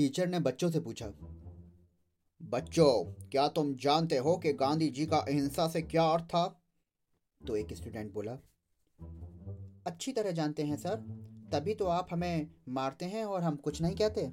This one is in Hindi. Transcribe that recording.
टीचर ने बच्चों से पूछा, बच्चों, क्या तुम जानते हो कि गांधी जी का अहिंसा से क्या अर्थ था? तो एक स्टूडेंट बोला, अच्छी तरह जानते हैं, सर। तभी तो आप हमें मारते हैं और हम कुछ नहीं कहते।